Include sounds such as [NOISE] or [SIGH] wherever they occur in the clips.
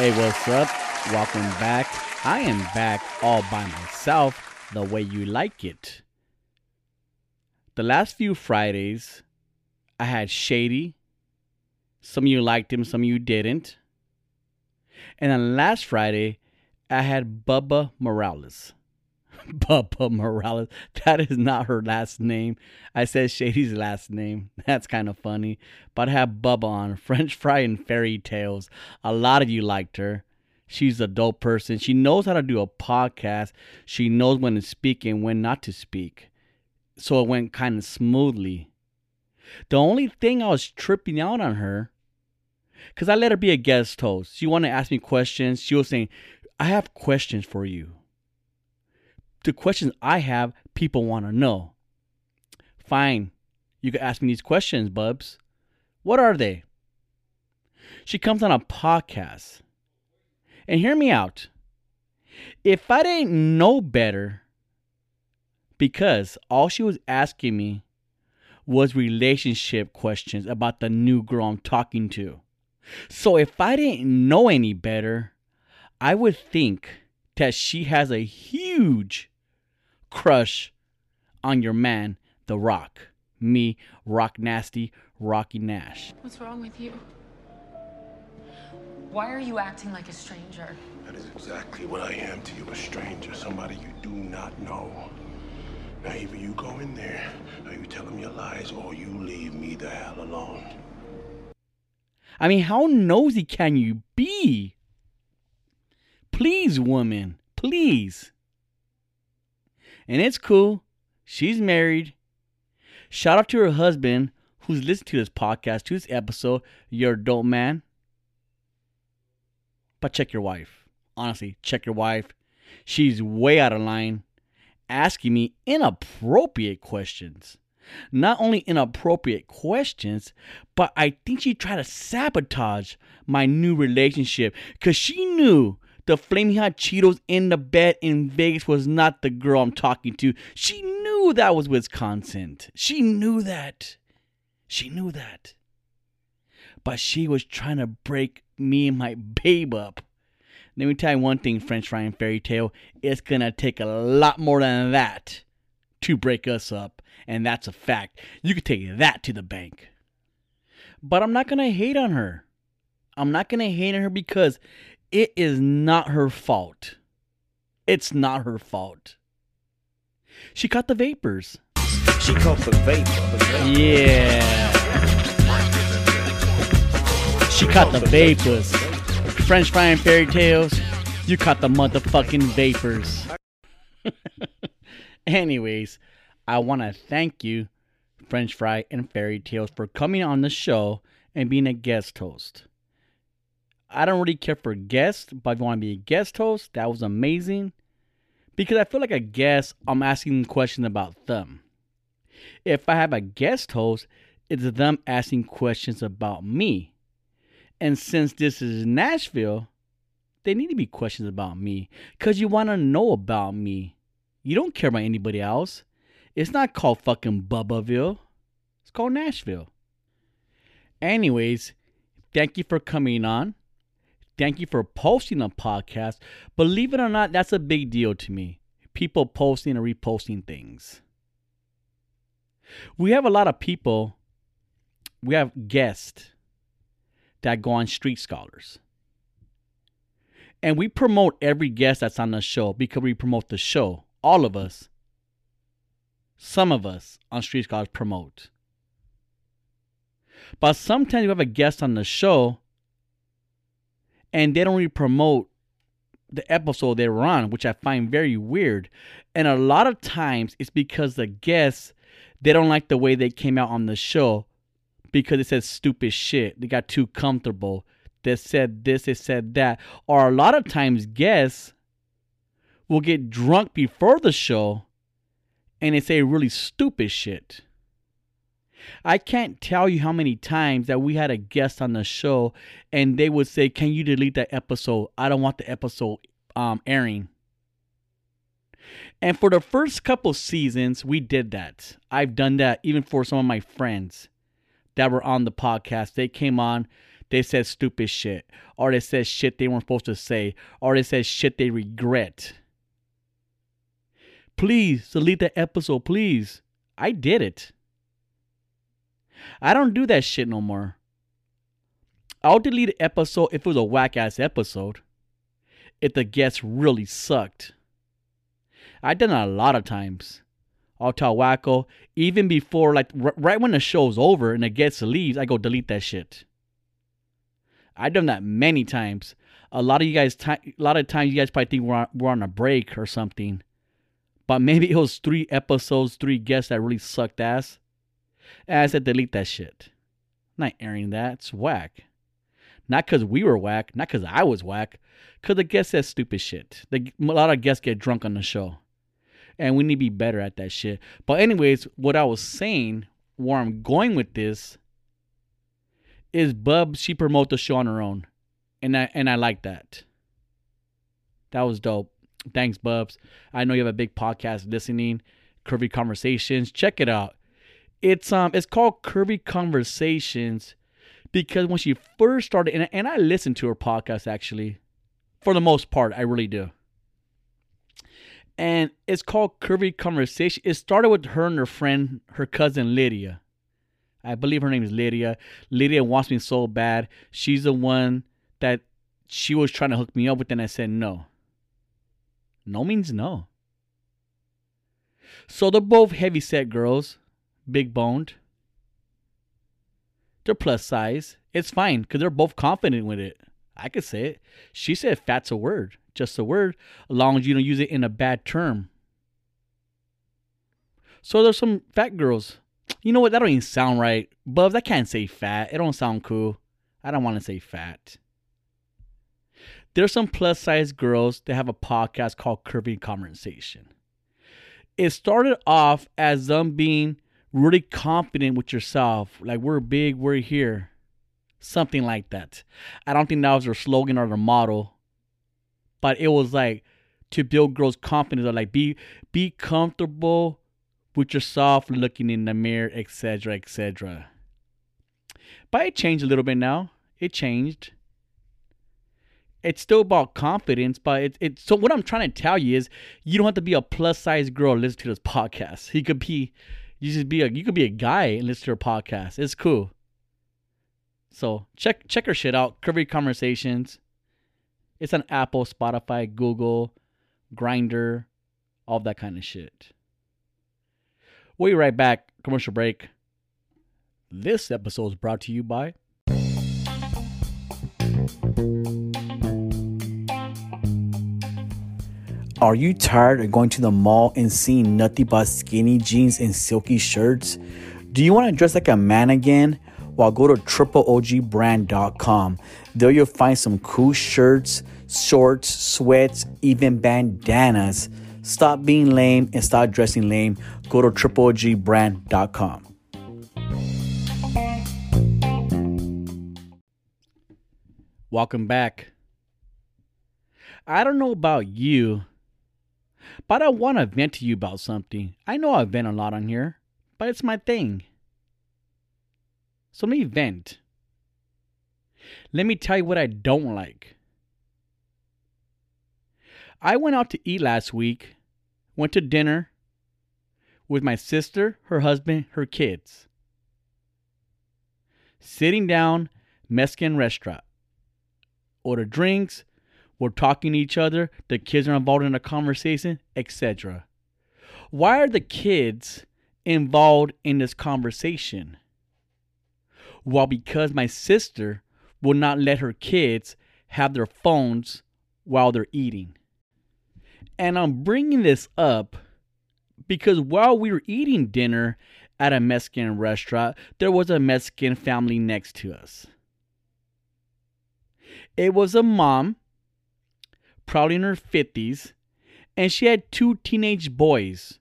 Hey, what's up? Welcome back. I am back all by myself, the way you like it. The last few Fridays, I had Shady. Some of you liked him, some of you didn't. And then last Friday, I had Bubba Morales. [LAUGHS] Bubba Morales. That is not her last name. I said Shady's last name. [LAUGHS] That's kind of funny. But I have Bubba on [LAUGHS] French Fry and Fairy Tales. A lot of you liked her. She's a dope person. She knows how to do a podcast. She knows when to speak and when not to speak. So it went kind of smoothly. The only thing I was tripping out on her, because I let her be a guest host. She wanted to ask me questions. She was saying, I have questions for you the questions I have, people want to know. Fine. You can ask me these questions, Bubs. What are they? She comes on a podcast. And hear me out. If I didn't know better, because all she was asking me was relationship questions about the new girl I'm talking to. So if I didn't know any better, I would think that she has a huge crush on your man, The Rock. Me, Rock Nasty, Rocky Nash. What's wrong with you? Why are you acting like a stranger? That is exactly what I am to you, a stranger, somebody you do not know. Now, either you go in there, or you tell them your lies, or you leave me the hell alone. I mean, how nosy can you be? Please, woman, please and it's cool. She's married. Shout out to her husband who's listened to this podcast, to this episode. You're a dope man. But check your wife. Honestly, check your wife. She's way out of line, asking me inappropriate questions. Not only inappropriate questions, but I think she tried to sabotage my new relationship because she knew the flaming hot Cheetos in the bed in Vegas was not the girl I'm talking to. She knew that was Wisconsin. She knew that. She knew that. But she was trying to break me and my babe up. Let me tell you one thing, French Fry and Fairy Tale. It's gonna take a lot more than that to break us up. And that's a fact. You can take that to the bank. But I'm not gonna hate on her. I'm not gonna hate on her because it is not her fault. It's not her fault. She caught the vapors. She caught the vapor. Yeah. She caught the vapors. French fry and fairy tales. You caught the motherfucking vapors. [LAUGHS] Anyways, I want to thank you, French fry and fairy tales, for coming on the show and being a guest host. I don't really care for guests, but if you want to be a guest host, that was amazing. Because I feel like a guest, I'm asking questions about them. If I have a guest host, it's them asking questions about me. And since this is Nashville, they need to be questions about me. Because you want to know about me. You don't care about anybody else. It's not called fucking Bubbaville. It's called Nashville. Anyways, thank you for coming on. Thank you for posting a podcast. Believe it or not, that's a big deal to me. People posting and reposting things. We have a lot of people, we have guests that go on Street Scholars. And we promote every guest that's on the show because we promote the show. All of us. Some of us on Street Scholars promote. But sometimes you have a guest on the show and they don't really promote the episode they were on, which I find very weird. And a lot of times it's because the guests they don't like the way they came out on the show because it says stupid shit. They got too comfortable. They said this, they said that. Or a lot of times guests will get drunk before the show and they say really stupid shit. I can't tell you how many times that we had a guest on the show and they would say, Can you delete that episode? I don't want the episode um, airing. And for the first couple seasons, we did that. I've done that even for some of my friends that were on the podcast. They came on, they said stupid shit, or they said shit they weren't supposed to say, or they said shit they regret. Please delete that episode, please. I did it. I don't do that shit no more. I'll delete an episode if it was a whack ass episode. If the guest really sucked. I've done it a lot of times. I'll tell Wacko, even before, like, r- right when the show's over and the guest leaves, I go delete that shit. I've done that many times. A lot of you guys, a lot of times, you guys probably think we're on, we're on a break or something. But maybe it was three episodes, three guests that really sucked ass. And I said, delete that shit. Not airing that. It's whack. Not because we were whack, not because I was whack, because the guest says stupid shit. The, a lot of guests get drunk on the show. And we need to be better at that shit. But, anyways, what I was saying, where I'm going with this, is Bub, she promote the show on her own. And I and I like that. That was dope. Thanks, Bubs. I know you have a big podcast listening, Curvy Conversations. Check it out. It's um it's called Curvy Conversations because when she first started and, and I listened to her podcast actually for the most part, I really do. And it's called Curvy Conversation. It started with her and her friend, her cousin Lydia. I believe her name is Lydia. Lydia wants me so bad. She's the one that she was trying to hook me up with, and I said no. No means no. So they're both heavy set girls, big boned. They're plus size. It's fine because they're both confident with it. I could say it. She said fat's a word, just a word, as long as you don't use it in a bad term. So there's some fat girls. You know what? That don't even sound right. Bubs, I can't say fat. It don't sound cool. I don't want to say fat. There's some plus size girls that have a podcast called Curvy Conversation. It started off as them being really confident with yourself. Like, we're big, we're here. Something like that. I don't think that was their slogan or their motto. But it was like to build girls' confidence or like be be comfortable with yourself looking in the mirror, etc. etc. But it changed a little bit now. It changed it's still about confidence, but it's it, so what I'm trying to tell you is you don't have to be a plus size girl listen to this podcast. You could be you just be a you could be a guy and listen to her podcast. It's cool. So check check her shit out. Curvy Conversations. It's on Apple, Spotify, Google, Grinder, all that kind of shit. We'll be right back. Commercial break. This episode is brought to you by Are you tired of going to the mall and seeing nothing but skinny jeans and silky shirts? Do you want to dress like a man again? Well, go to tripleogbrand.com. There you'll find some cool shirts, shorts, sweats, even bandanas. Stop being lame and start dressing lame. Go to tripleogbrand.com. Welcome back. I don't know about you, but I want to vent to you about something. I know I vent a lot on here, but it's my thing. So let me vent. Let me tell you what I don't like. I went out to eat last week, went to dinner with my sister, her husband, her kids. Sitting down, Mexican restaurant. Order drinks, we're talking to each other, the kids are involved in a conversation, etc. Why are the kids involved in this conversation? Well, because my sister will not let her kids have their phones while they're eating. And I'm bringing this up because while we were eating dinner at a Mexican restaurant, there was a Mexican family next to us. It was a mom, probably in her 50s, and she had two teenage boys.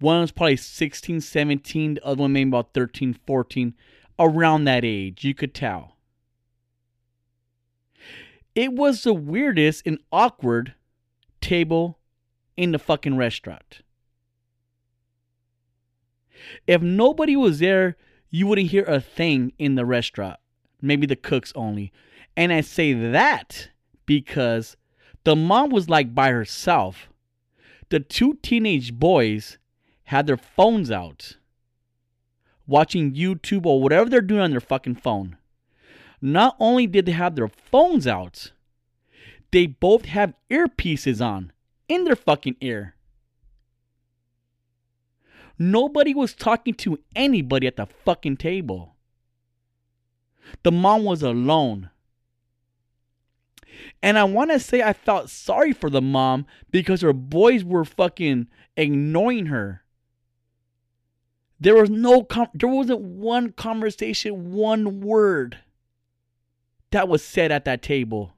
One was probably 16, 17, the other one maybe about 13, 14, around that age. You could tell. It was the weirdest and awkward table in the fucking restaurant. If nobody was there, you wouldn't hear a thing in the restaurant maybe the cooks only. And I say that because the mom was like by herself. The two teenage boys had their phones out, watching YouTube or whatever they're doing on their fucking phone. Not only did they have their phones out, they both have earpieces on in their fucking ear. Nobody was talking to anybody at the fucking table. The mom was alone. And I want to say I felt sorry for the mom because her boys were fucking ignoring her. There was no com- there wasn't one conversation, one word that was said at that table.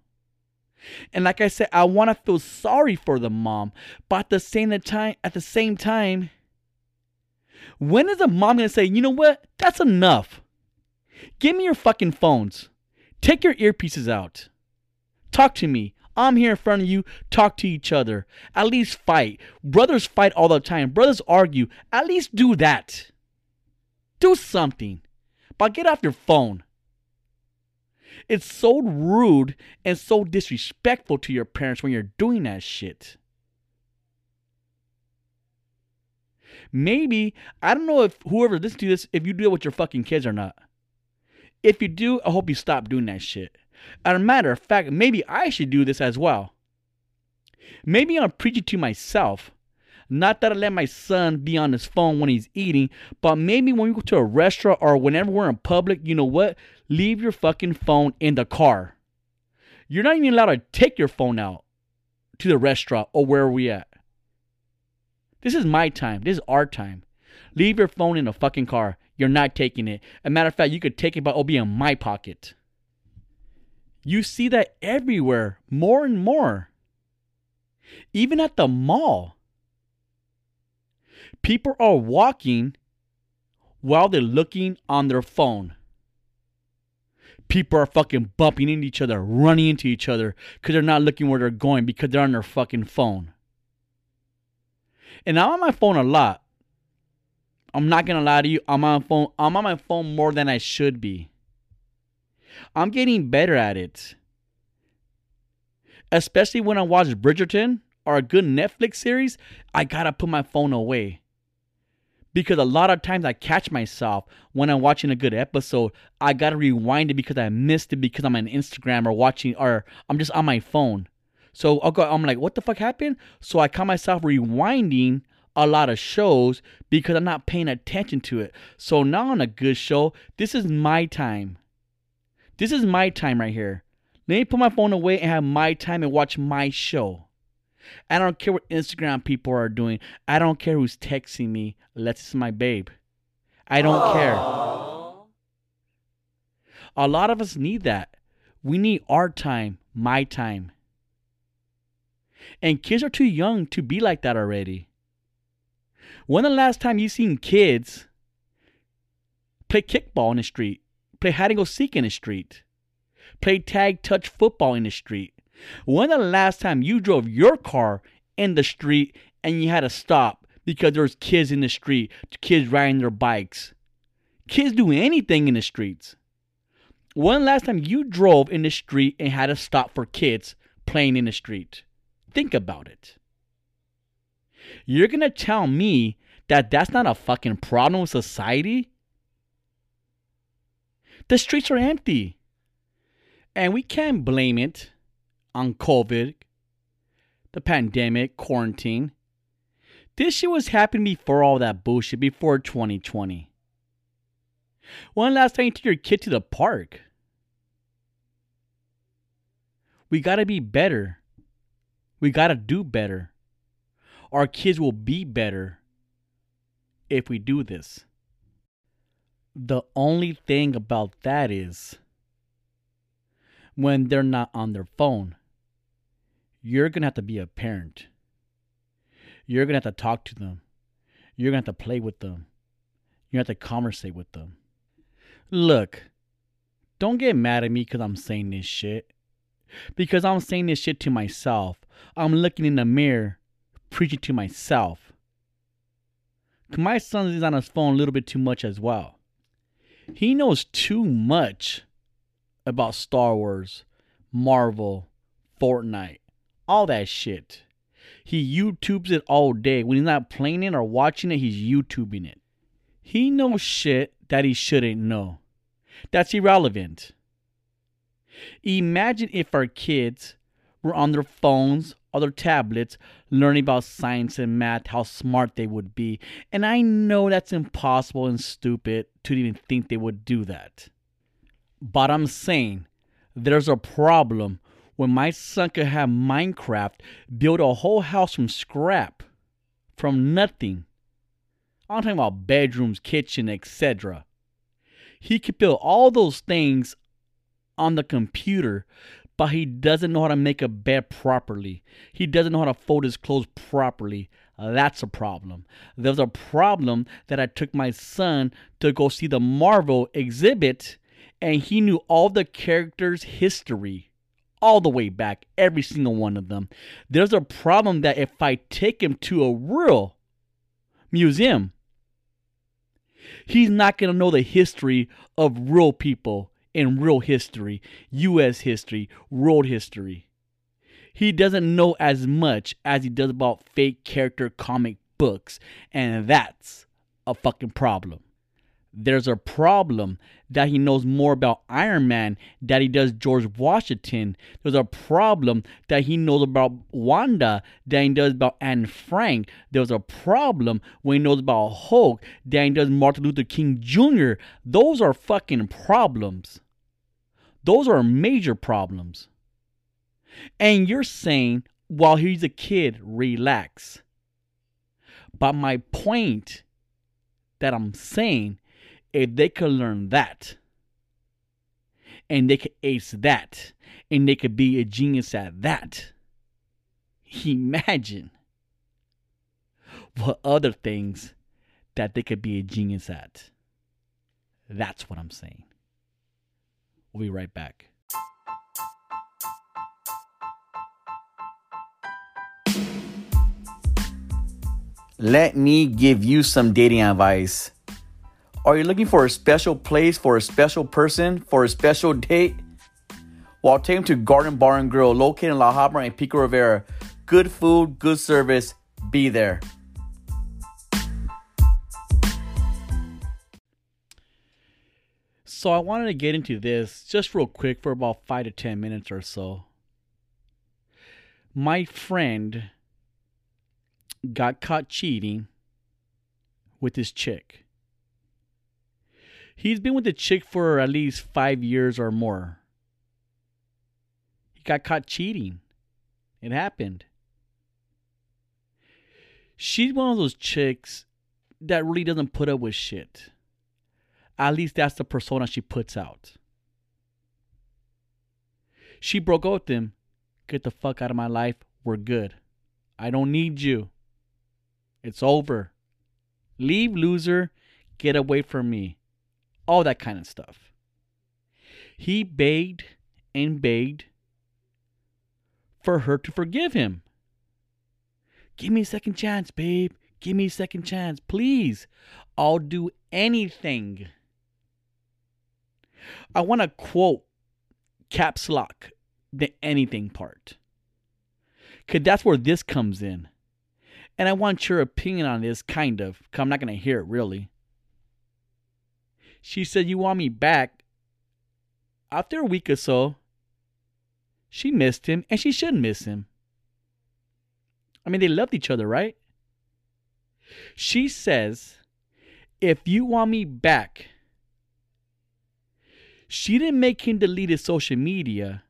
And like I said, I want to feel sorry for the mom, but at the same time, at the same time, when is the mom gonna say, you know what? That's enough. Give me your fucking phones. Take your earpieces out. Talk to me. I'm here in front of you. Talk to each other. At least fight. Brothers fight all the time. Brothers argue. At least do that. Do something. But get off your phone. It's so rude and so disrespectful to your parents when you're doing that shit. Maybe, I don't know if whoever listens to this, if you do it with your fucking kids or not. If you do, I hope you stop doing that shit. As a matter of fact, maybe I should do this as well. Maybe I'm preaching to myself. Not that I let my son be on his phone when he's eating, but maybe when we go to a restaurant or whenever we're in public, you know what? Leave your fucking phone in the car. You're not even allowed to take your phone out to the restaurant or where we at. This is my time. This is our time. Leave your phone in the fucking car. You're not taking it. As a matter of fact, you could take it, but it'll be in my pocket. You see that everywhere, more and more. Even at the mall. People are walking while they're looking on their phone. People are fucking bumping into each other, running into each other because they're not looking where they're going because they're on their fucking phone. And I'm on my phone a lot. I'm not gonna lie to you. I'm on phone. I'm on my phone more than I should be. I'm getting better at it. Especially when I watch Bridgerton or a good Netflix series, I gotta put my phone away. Because a lot of times I catch myself when I'm watching a good episode, I gotta rewind it because I missed it because I'm on Instagram or watching or I'm just on my phone. So I'll go, I'm like, what the fuck happened? So I caught myself rewinding a lot of shows because I'm not paying attention to it. So now on a good show, this is my time. This is my time right here. Let me put my phone away and have my time and watch my show. I don't care what Instagram people are doing. I don't care who's texting me. Let's it's my babe. I don't Aww. care. A lot of us need that. We need our time, my time. And kids are too young to be like that already. When the last time you seen kids play kickball in the street, play hide and go seek in the street, play tag touch football in the street? When the last time you drove your car in the street and you had to stop because there was kids in the street, kids riding their bikes? Kids do anything in the streets. When last time you drove in the street and had to stop for kids playing in the street? Think about it. You're to tell me that that's not a fucking problem with society? The streets are empty. And we can't blame it on COVID, the pandemic, quarantine. This shit was happening before all that bullshit, before 2020. One last time you took your kid to the park? We gotta be better. We got to do better. Our kids will be better if we do this. The only thing about that is when they're not on their phone, you're going to have to be a parent. You're going to have to talk to them. You're going to have to play with them. You have to conversate with them. Look, don't get mad at me because I'm saying this shit. Because I'm saying this shit to myself. I'm looking in the mirror, preaching to myself. My son is on his phone a little bit too much as well. He knows too much about Star Wars, Marvel, Fortnite, all that shit. He YouTubes it all day. When he's not playing it or watching it, he's YouTubing it. He knows shit that he shouldn't know. That's irrelevant. Imagine if our kids were on their phones or their tablets learning about science and math, how smart they would be. And I know that's impossible and stupid to even think they would do that. But I'm saying there's a problem when my son could have Minecraft build a whole house from scrap, from nothing. I'm talking about bedrooms, kitchen, etc. He could build all those things on the computer, but he doesn't know how to make a bed properly. He doesn't know how to fold his clothes properly. Uh, that's a problem. There's a problem that I took my son to go see the Marvel exhibit, and he knew all the characters' history all the way back, every single one of them. There's a problem that if I take him to a real museum, he's not going to know the history of real people in real history, U.S. history, world history. He doesn't know as much as he does about fake character comic books, and that's a fucking problem. There's a problem that he knows more about Iron Man than he does George Washington. There's a problem that he knows about Wanda than he does about Anne Frank. There's a problem when he knows about Hulk than he does Martin Luther King Jr. Those are fucking problems. Those are major problems. And you're saying, while he's a kid, relax. But my point that I'm saying if they could learn that and they could ace that and they could be a genius at that, imagine what other things that they could be a genius at. That's what I'm saying. We'll be right back. Let me give you some dating advice. Are you looking for a special place for a special person for a special date? Well, take them to Garden Bar and Grill, located in La Habra and Pico Rivera. Good food, good service. Be there. So I wanted to get into this just real quick for about five to ten minutes or so. My friend got caught cheating with his chick. He's been with the chick for at least five years or more. He got caught cheating. It happened. She's one of those chicks that really doesn't put up with shit. At least that's the persona she puts out. She broke up with him. Get the fuck out of my life. We're good. I don't need you. It's over. Leave, loser. Get away from me. All that kind of stuff. He begged and begged for her to forgive him. Give me a second chance, babe. Give me a second chance, please. I'll do anything. I want to quote caps lock the anything part. Because that's where this comes in. And I want your opinion on this, kind of. I'm not going to hear it really. She said, You want me back? After a week or so, she missed him, and she shouldn't miss him. I mean, they loved each other, right? She says, If you want me back, she didn't make him delete his social media.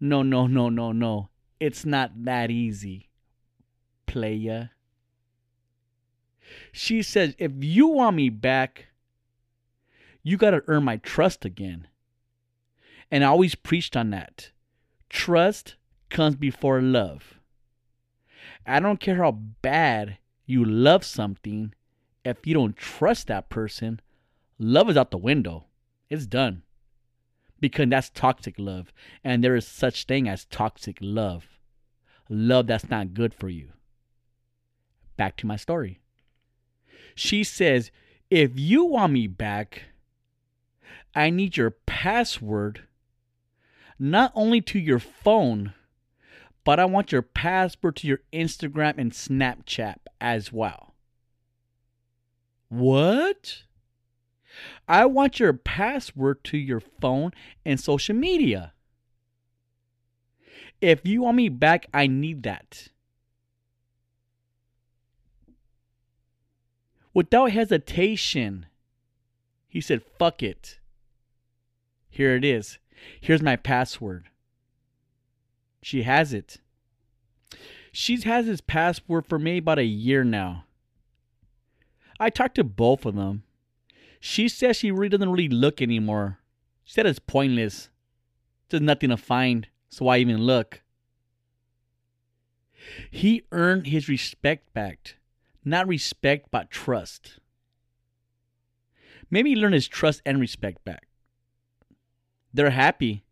No, no, no, no, no. It's not that easy, playa. She says, if you want me back, you got to earn my trust again. And I always preached on that. Trust comes before love. I don't care how bad you love something, if you don't trust that person, love is out the window. It's done. Because that's toxic love. And there is such thing as toxic love. Love that's not good for you. Back to my story. She says, if you want me back, I need your password not only to your phone, but I want your password to your Instagram and Snapchat as well. What? I want your password to your phone and social media. If you want me back, I need that. Without hesitation, he said, fuck it. Here it is. Here's my password. She has it. She has his password for maybe about a year now. I talked to both of them. She says she really doesn't really look anymore. She said it's pointless. There's nothing to find, so why even look? He earned his respect back. Not respect, but trust. Maybe he learned his trust and respect back. They're happy.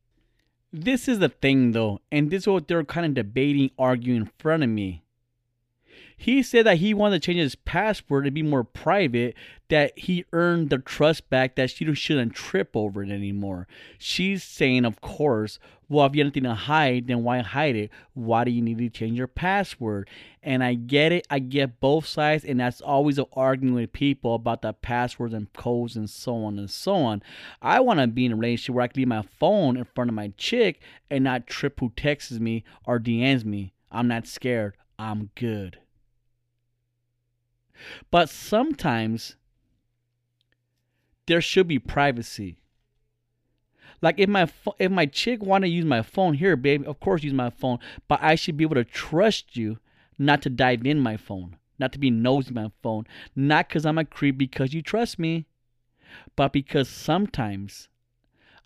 This is the thing, though, and this is what they're kind of debating, arguing in front of me. He said that he wanted to change his password to be more private, that he earned the trust back that she shouldn't trip over it anymore. She's saying, of course, well, if you have anything to hide, then why hide it? Why do you need to change your password? And I get it, I get both sides, and that's always an argument with people about the passwords and codes and so on and so on. I want to be in a relationship where I can leave my phone in front of my chick and not trip who texts me or DMs me. I'm not scared. I'm good. But sometimes there should be privacy. Like if my if my chick want to use my phone here, baby, of course use my phone, but I should be able to trust you not to dive in my phone, not to be nosy my phone, not because I'm a creep because you trust me, but because sometimes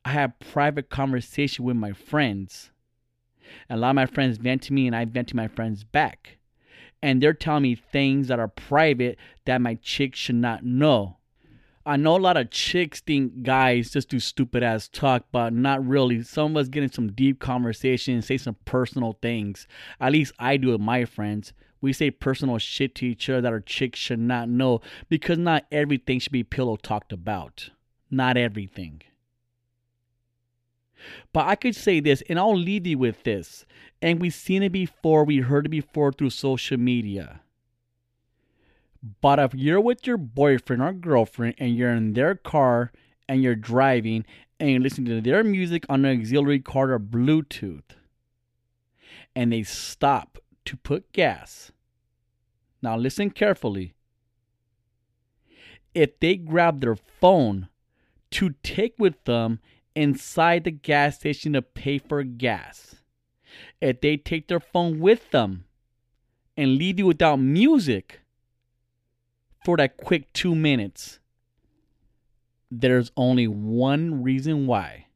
I have private conversation with my friends. And a lot of my friends vent to me and I vent to my friends back and they're telling me things that are private that my chick should not know. I know a lot of chicks think guys just do stupid ass talk, but not really. Some of us get in some deep conversations, say some personal things. At least I do with my friends. We say personal shit to each other that our chicks should not know because not everything should be pillow talked about. Not everything. But I could say this, and I'll leave you with this. And we've seen it before, we heard it before through social media. But if you're with your boyfriend or girlfriend and you're in their car and you're driving and you're listening to their music on an auxiliary car or Bluetooth, and they stop to put gas. Now listen carefully. If they grab their phone to take with them inside the gas station to pay for gas, if they take their phone with them and leave you without music for that quick two minutes, there's only one reason why.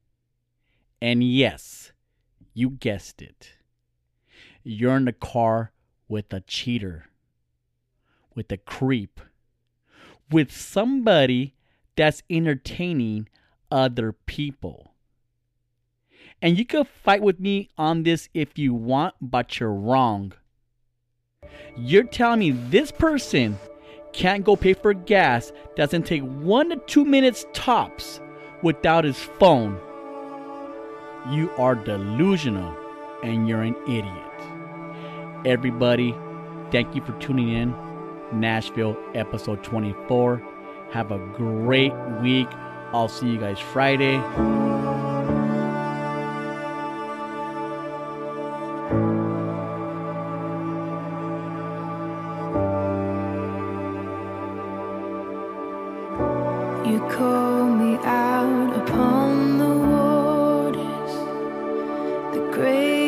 And yes, you guessed it. You're in the car with a cheater, with a creep, with somebody that's entertaining other people. And you can fight with me on this if you want, but you're wrong. You're telling me this person can't go pay for gas doesn't take one to two minutes tops without his phone. You are delusional and you're an idiot. Everybody, thank you for tuning in. Nashville episode 24. Have a great week. I'll see you guys Friday. The